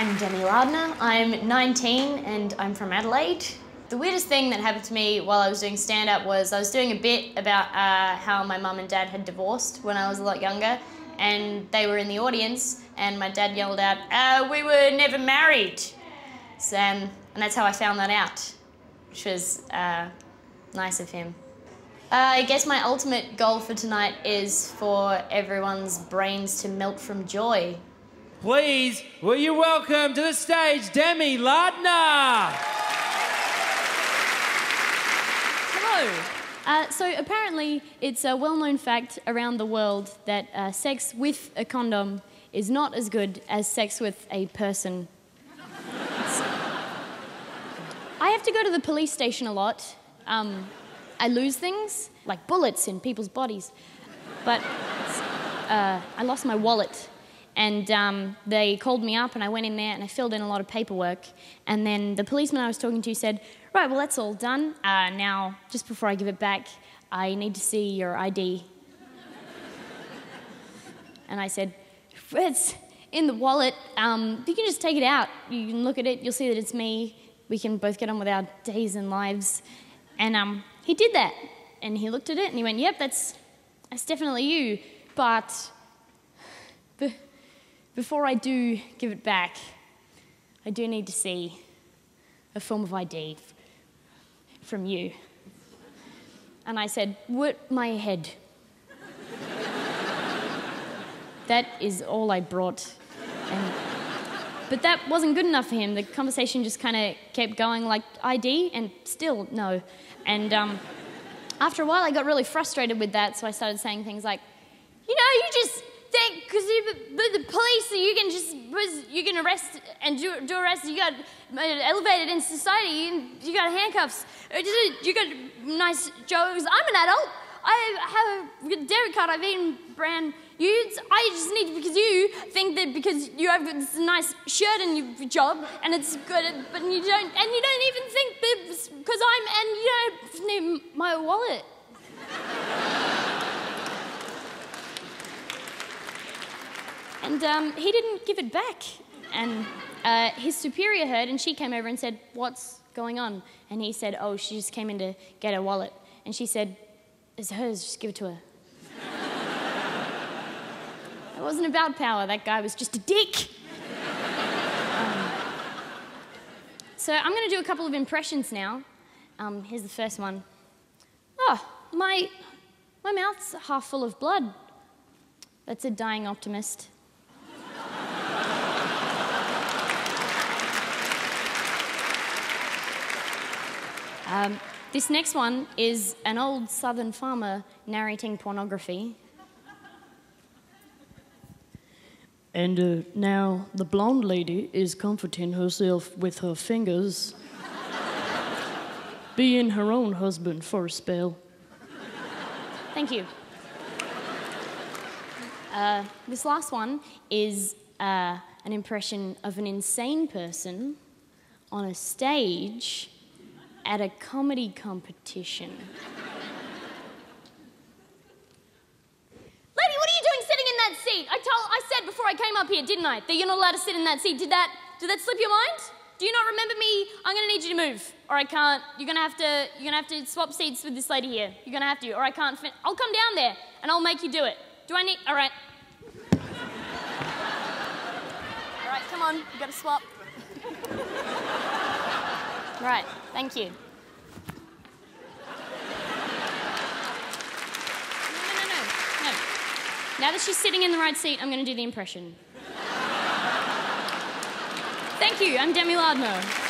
I'm Demi Lardner. I'm 19 and I'm from Adelaide. The weirdest thing that happened to me while I was doing stand up was I was doing a bit about uh, how my mum and dad had divorced when I was a lot younger, and they were in the audience, and my dad yelled out, uh, We were never married. So, um, and that's how I found that out, which was uh, nice of him. Uh, I guess my ultimate goal for tonight is for everyone's brains to melt from joy. Please, will you welcome to the stage Demi Lardner? Hello. Uh, so apparently, it's a well-known fact around the world that uh, sex with a condom is not as good as sex with a person. I have to go to the police station a lot. Um, I lose things, like bullets in people's bodies. But uh, I lost my wallet and um, they called me up, and I went in there and I filled in a lot of paperwork. And then the policeman I was talking to said, Right, well, that's all done. Uh, now, just before I give it back, I need to see your ID. and I said, It's in the wallet. Um, you can just take it out. You can look at it, you'll see that it's me. We can both get on with our days and lives. And um, he did that. And he looked at it and he went, Yep, that's, that's definitely you. But. Before I do give it back, I do need to see a form of ID from you. And I said, What my head? that is all I brought. And, but that wasn't good enough for him. The conversation just kind of kept going like ID, and still no. And um, after a while, I got really frustrated with that, so I started saying things like, You know, you just think because the police you can just you can arrest and do, do arrest. You got uh, elevated in society. You, you got handcuffs. Uh, uh, you got nice jokes i'm an adult. I have a debit card i've eaten brand you i just need because you think that because you have this nice shirt in your job and it's good but you don't and you don't even think that because i'm and you don't need my wallet And um, he didn't give it back. And uh, his superior heard, and she came over and said, What's going on? And he said, Oh, she just came in to get her wallet. And she said, It's hers, just give it to her. it wasn't about power, that guy was just a dick. um, so I'm going to do a couple of impressions now. Um, here's the first one. Oh, my, my mouth's half full of blood. That's a dying optimist. Um, this next one is an old southern farmer narrating pornography. And uh, now the blonde lady is comforting herself with her fingers, being her own husband for a spell. Thank you. Uh, this last one is uh, an impression of an insane person on a stage at a comedy competition. Lady, what are you doing sitting in that seat? I told I said before I came up here, didn't I, that you're not allowed to sit in that seat. Did that did that slip your mind? Do you not remember me? I'm gonna need you to move, or I can't. You're gonna have to. You're gonna have to swap seats with this lady here. You're gonna have to, or I can't. I'll come down there and I'll make you do it. Do I need? All right. All right, come on. You gotta swap. Right, thank you. No, no, no, no. Now that she's sitting in the right seat, I'm going to do the impression. Thank you, I'm Demi Lardner.